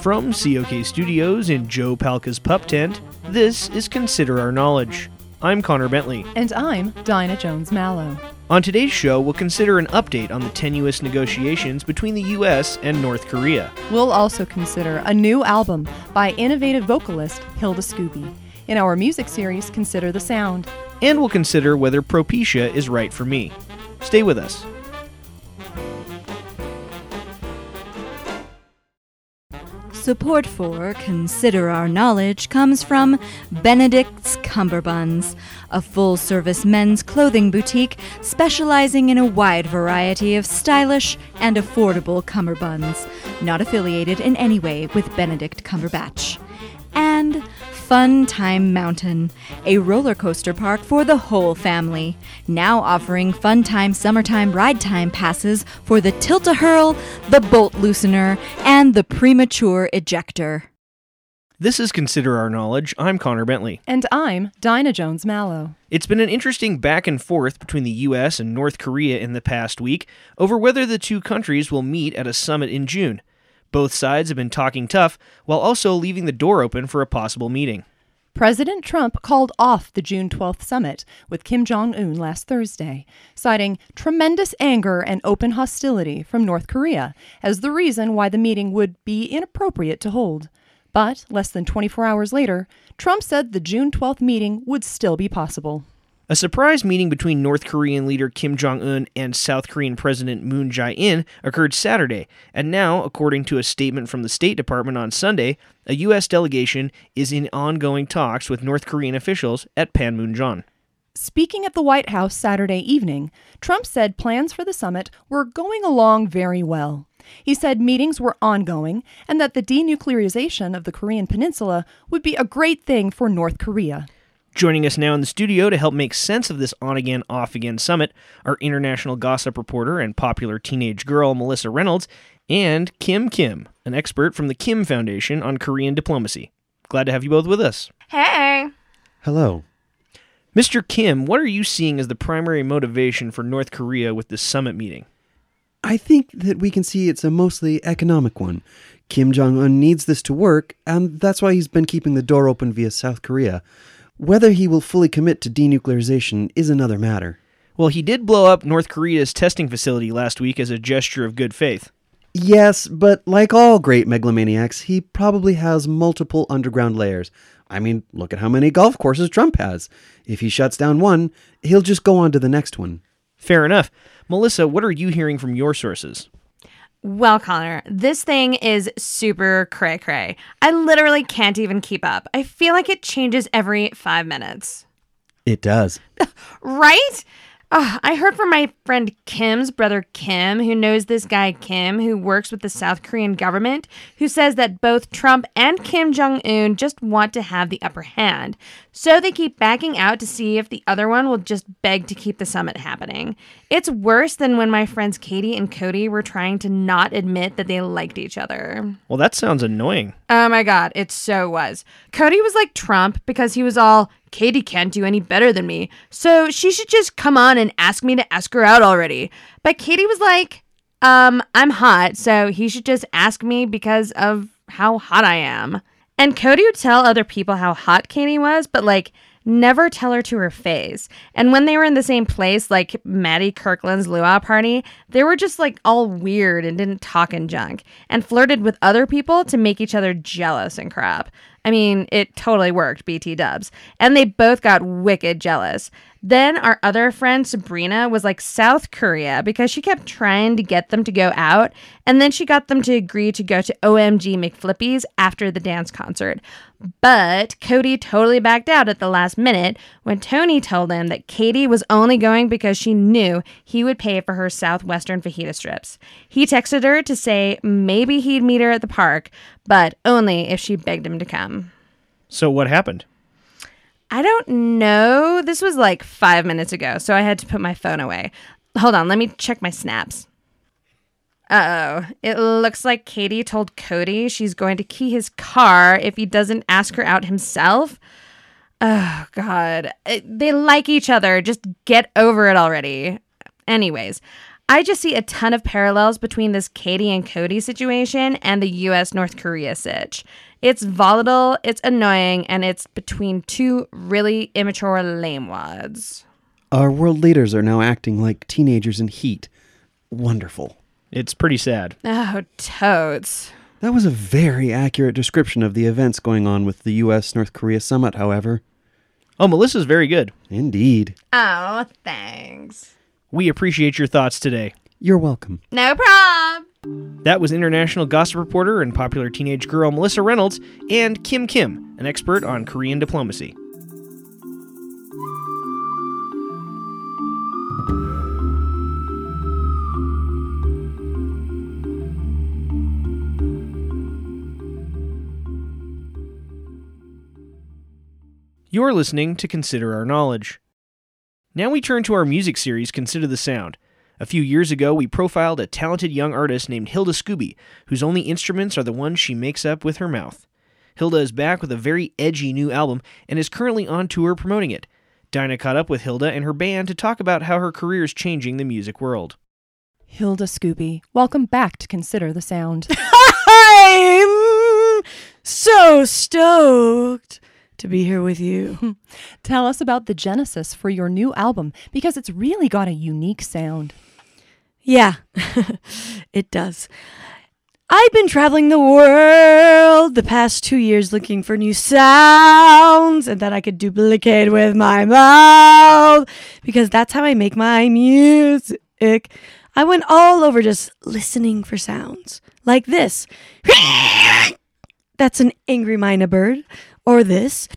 From COK Studios in Joe Palka's Pup Tent, this is Consider Our Knowledge. I'm Connor Bentley. And I'm Dinah Jones Mallow. On today's show, we'll consider an update on the tenuous negotiations between the U.S. and North Korea. We'll also consider a new album by innovative vocalist Hilda Scooby. In our music series, Consider the Sound. And we'll consider whether Propecia is right for me. Stay with us. Support for Consider Our Knowledge comes from Benedict's Cumberbuns, a full service men's clothing boutique specializing in a wide variety of stylish and affordable cummerbunds, not affiliated in any way with Benedict Cumberbatch. And Fun Time Mountain, a roller coaster park for the whole family. Now offering Fun Time Summertime Ride Time passes for the Tilt a Hurl, the Bolt Loosener, and the Premature Ejector. This is Consider Our Knowledge. I'm Connor Bentley. And I'm Dinah Jones Mallow. It's been an interesting back and forth between the U.S. and North Korea in the past week over whether the two countries will meet at a summit in June. Both sides have been talking tough while also leaving the door open for a possible meeting. President Trump called off the June 12th summit with Kim Jong un last Thursday, citing tremendous anger and open hostility from North Korea as the reason why the meeting would be inappropriate to hold. But less than 24 hours later, Trump said the June 12th meeting would still be possible. A surprise meeting between North Korean leader Kim Jong un and South Korean President Moon Jae in occurred Saturday, and now, according to a statement from the State Department on Sunday, a U.S. delegation is in ongoing talks with North Korean officials at Panmunjom. Speaking at the White House Saturday evening, Trump said plans for the summit were going along very well. He said meetings were ongoing and that the denuclearization of the Korean Peninsula would be a great thing for North Korea. Joining us now in the studio to help make sense of this on again, off again summit are international gossip reporter and popular teenage girl Melissa Reynolds and Kim Kim, an expert from the Kim Foundation on Korean diplomacy. Glad to have you both with us. Hey. Hello. Mr. Kim, what are you seeing as the primary motivation for North Korea with this summit meeting? I think that we can see it's a mostly economic one. Kim Jong un needs this to work, and that's why he's been keeping the door open via South Korea. Whether he will fully commit to denuclearization is another matter. Well, he did blow up North Korea's testing facility last week as a gesture of good faith. Yes, but like all great megalomaniacs, he probably has multiple underground layers. I mean, look at how many golf courses Trump has. If he shuts down one, he'll just go on to the next one. Fair enough. Melissa, what are you hearing from your sources? Well, Connor, this thing is super cray cray. I literally can't even keep up. I feel like it changes every five minutes. It does. right? Oh, I heard from my friend Kim's brother Kim, who knows this guy Kim, who works with the South Korean government, who says that both Trump and Kim Jong un just want to have the upper hand. So they keep backing out to see if the other one will just beg to keep the summit happening. It's worse than when my friends Katie and Cody were trying to not admit that they liked each other. Well, that sounds annoying. Oh my god, it so was. Cody was like Trump because he was all, Katie can't do any better than me, so she should just come on and ask me to ask her out already. But Katie was like, um, I'm hot, so he should just ask me because of how hot I am. And Cody would tell other people how hot Katie was, but like, never tell her to her face. And when they were in the same place, like Maddie Kirkland's luau party, they were just like all weird and didn't talk and junk and flirted with other people to make each other jealous and crap. I mean, it totally worked, BT dubs. And they both got wicked jealous. Then our other friend Sabrina was like South Korea because she kept trying to get them to go out. And then she got them to agree to go to OMG McFlippies after the dance concert. But Cody totally backed out at the last minute when Tony told him that Katie was only going because she knew he would pay for her Southwestern fajita strips. He texted her to say maybe he'd meet her at the park, but only if she begged him to come. So, what happened? I don't know. This was like five minutes ago, so I had to put my phone away. Hold on, let me check my snaps. Uh oh. It looks like Katie told Cody she's going to key his car if he doesn't ask her out himself. Oh, God. It, they like each other. Just get over it already. Anyways, I just see a ton of parallels between this Katie and Cody situation and the US North Korea sitch. It's volatile, it's annoying, and it's between two really immature lamewads. Our world leaders are now acting like teenagers in heat. Wonderful. It's pretty sad. Oh, totes. That was a very accurate description of the events going on with the US North Korea summit, however. Oh, Melissa's very good. Indeed. Oh, thanks. We appreciate your thoughts today. You're welcome. No problem. That was international gossip reporter and popular teenage girl Melissa Reynolds and Kim Kim, an expert on Korean diplomacy. You're listening to Consider Our Knowledge. Now we turn to our music series, Consider the Sound. A few years ago, we profiled a talented young artist named Hilda Scooby, whose only instruments are the ones she makes up with her mouth. Hilda is back with a very edgy new album and is currently on tour promoting it. Dinah caught up with Hilda and her band to talk about how her career is changing the music world. Hilda Scooby, welcome back to Consider the Sound. I'm so stoked to be here with you. Tell us about the genesis for your new album because it's really got a unique sound. Yeah, it does. I've been traveling the world the past two years looking for new sounds and that I could duplicate with my mouth because that's how I make my music. I went all over just listening for sounds like this. That's an angry minor bird. Or this.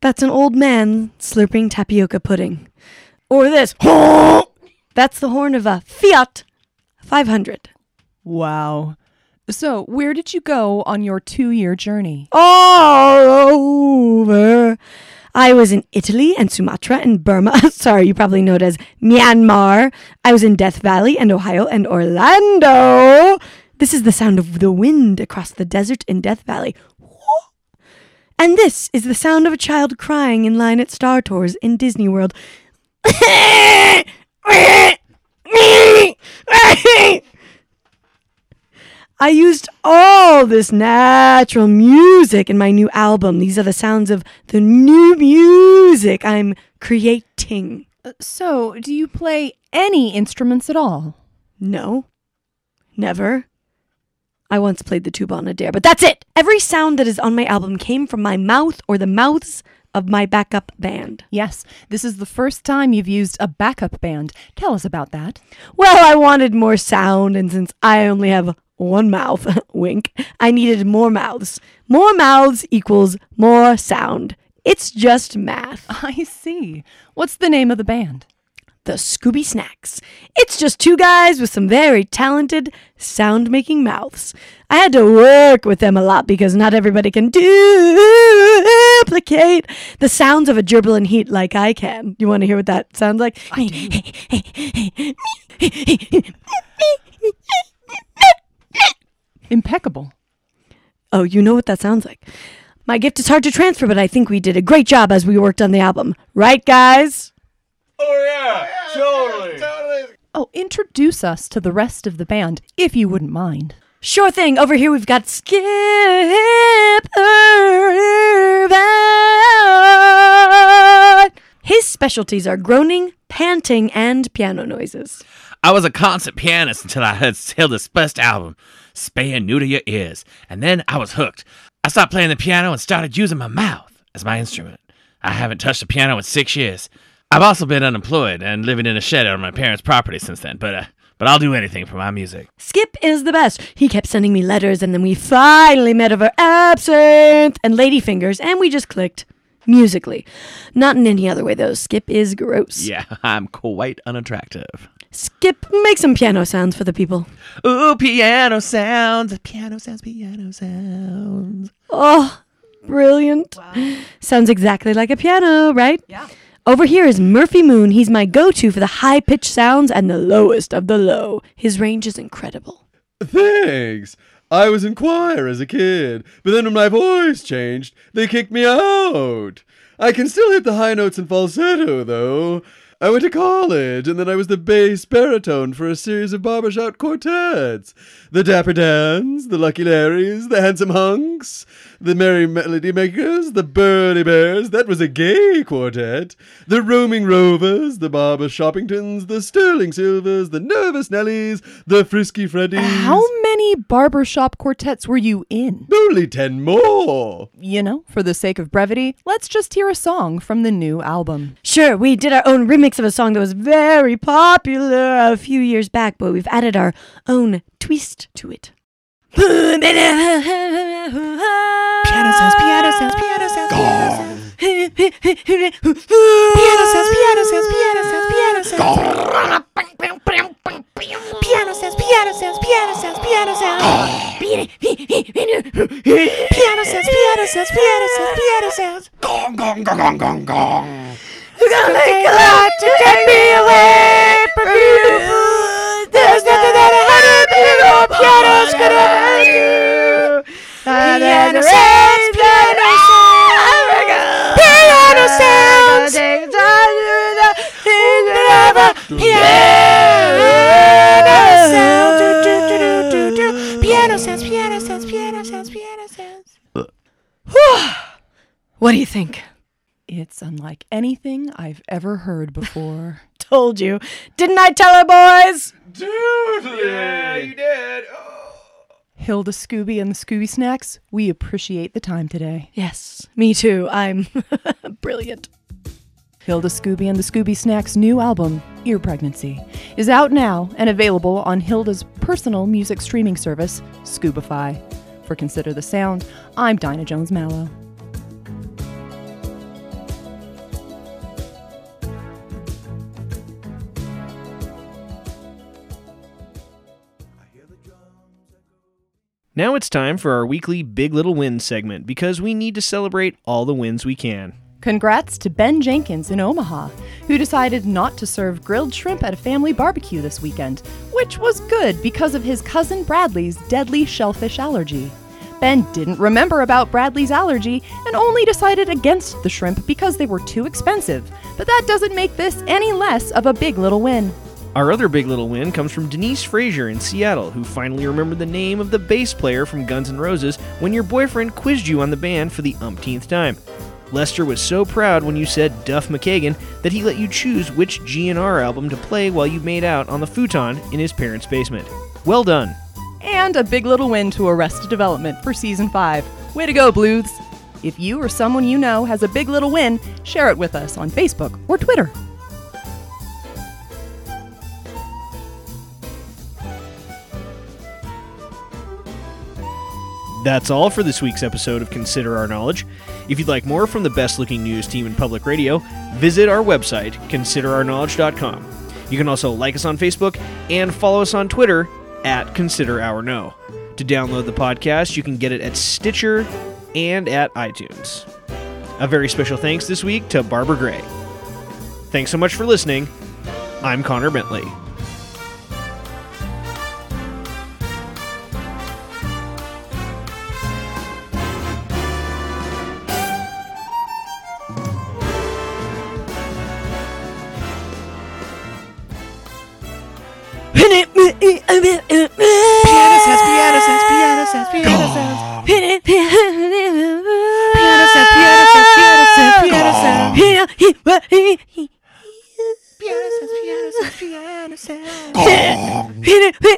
That's an old man slurping tapioca pudding. Or this. That's the horn of a Fiat 500. Wow. So, where did you go on your two year journey? All over. I was in Italy and Sumatra and Burma. Sorry, you probably know it as Myanmar. I was in Death Valley and Ohio and Orlando. This is the sound of the wind across the desert in Death Valley. And this is the sound of a child crying in line at Star Tours in Disney World. I used all this natural music in my new album. These are the sounds of the new music I'm creating. Uh, So, do you play any instruments at all? No, never. I once played the tuba on a dare, but that's it. Every sound that is on my album came from my mouth or the mouths of my backup band. Yes, this is the first time you've used a backup band. Tell us about that. Well, I wanted more sound, and since I only have one mouth, wink, I needed more mouths. More mouths equals more sound. It's just math. I see. What's the name of the band? The Scooby Snacks. It's just two guys with some very talented sound making mouths. I had to work with them a lot because not everybody can duplicate the sounds of a gerbil in heat like I can. You want to hear what that sounds like? Impeccable. Oh, you know what that sounds like. My gift is hard to transfer, but I think we did a great job as we worked on the album. Right, guys? Oh, Oh, introduce us to the rest of the band, if you wouldn't mind. Sure thing. Over here we've got Skip Irvine. His specialties are groaning, panting, and piano noises. I was a concert pianist until I heard Hilda's first album, Spaying New to Your Ears, and then I was hooked. I stopped playing the piano and started using my mouth as my instrument. I haven't touched a piano in six years. I've also been unemployed and living in a shed on my parents' property since then, but uh, but I'll do anything for my music. Skip is the best. He kept sending me letters, and then we finally met over absinthe and ladyfingers, and we just clicked musically. Not in any other way, though. Skip is gross. Yeah, I'm quite unattractive. Skip, make some piano sounds for the people. Ooh, piano sounds, piano sounds, piano sounds. Oh, brilliant. Sounds exactly like a piano, right? Yeah. Over here is Murphy Moon. He's my go to for the high pitched sounds and the lowest of the low. His range is incredible. Thanks. I was in choir as a kid, but then when my voice changed, they kicked me out. I can still hit the high notes and falsetto, though. I went to college, and then I was the bass baritone for a series of barbershop quartets. The Dapper Dans, the Lucky Larrys, the Handsome Hunks, the Merry Melody Makers, the Burly Bears, that was a gay quartet. The Roaming Rovers, the Barber Shoppingtons, the Sterling Silvers, the Nervous Nellies, the Frisky Freddies. How many barbershop quartets were you in? Only ten more. You know, for the sake of brevity, let's just hear a song from the new album. Sure, we did our own remix of a song that was very popular a few years back, but we've added our own twist to it. Piano sounds, piano sounds, piano sounds, piano sounds. Piano sounds, piano sounds, piano sounds, piano sounds. Piano sounds, piano sounds, piano sounds, piano sounds. Piano sounds, piano sounds, piano sounds, piano sounds. Gong, gong, gong, gong, gong, gong. You're gonna make piano sounds. Do, do, do, do, do, do. Piano sounds, piano sounds, piano sounds, piano sounds. What do you think? It's unlike anything I've ever heard before. Told you. Didn't I tell her, boys? Yeah, you did. Oh. Hilda Scooby and the Scooby Snacks, we appreciate the time today. Yes, me too. I'm brilliant. Hilda Scooby and the Scooby Snacks' new album, Ear Pregnancy, is out now and available on Hilda's personal music streaming service, Scoobify. For Consider the Sound, I'm Dinah Jones Mallow. Now it's time for our weekly Big Little Wins segment because we need to celebrate all the wins we can. Congrats to Ben Jenkins in Omaha, who decided not to serve grilled shrimp at a family barbecue this weekend, which was good because of his cousin Bradley's deadly shellfish allergy. Ben didn't remember about Bradley's allergy and only decided against the shrimp because they were too expensive, but that doesn't make this any less of a big little win. Our other big little win comes from Denise Frazier in Seattle, who finally remembered the name of the bass player from Guns N' Roses when your boyfriend quizzed you on the band for the umpteenth time. Lester was so proud when you said Duff McKagan that he let you choose which GNR album to play while you made out on the futon in his parents' basement. Well done. And a big little win to Arrested Development for season 5. Way to go, Bluths! If you or someone you know has a big little win, share it with us on Facebook or Twitter. That's all for this week's episode of Consider Our Knowledge. If you'd like more from the best looking news team in public radio, visit our website, considerourknowledge.com. You can also like us on Facebook and follow us on Twitter at Consider Our Know. To download the podcast, you can get it at Stitcher and at iTunes. A very special thanks this week to Barbara Gray. Thanks so much for listening. I'm Connor Bentley. Piano sounds, piano sounds, piano sounds, piano sounds. Piano sounds, piano sounds, piano sounds. Piano sounds, piano sounds, piano sounds, piano sounds. Piano